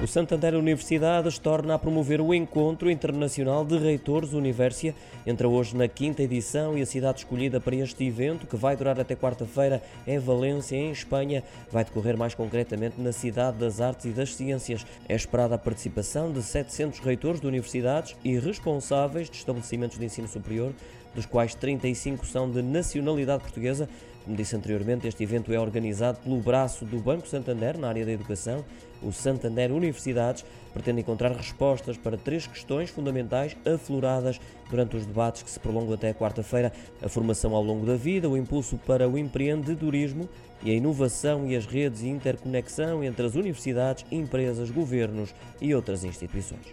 O Santander Universidades torna a promover o Encontro Internacional de Reitores Universia. Entra hoje na quinta edição e a cidade escolhida para este evento, que vai durar até quarta-feira, é Valência, em Espanha. Vai decorrer mais concretamente na Cidade das Artes e das Ciências. É esperada a participação de 700 reitores de universidades e responsáveis de estabelecimentos de ensino superior, dos quais 35 são de nacionalidade portuguesa. Como disse anteriormente, este evento é organizado pelo braço do Banco Santander na área da educação. O Santander Universidades pretende encontrar respostas para três questões fundamentais afloradas durante os debates que se prolongam até quarta-feira: a formação ao longo da vida, o impulso para o empreendedorismo e a inovação e as redes e interconexão entre as universidades, empresas, governos e outras instituições.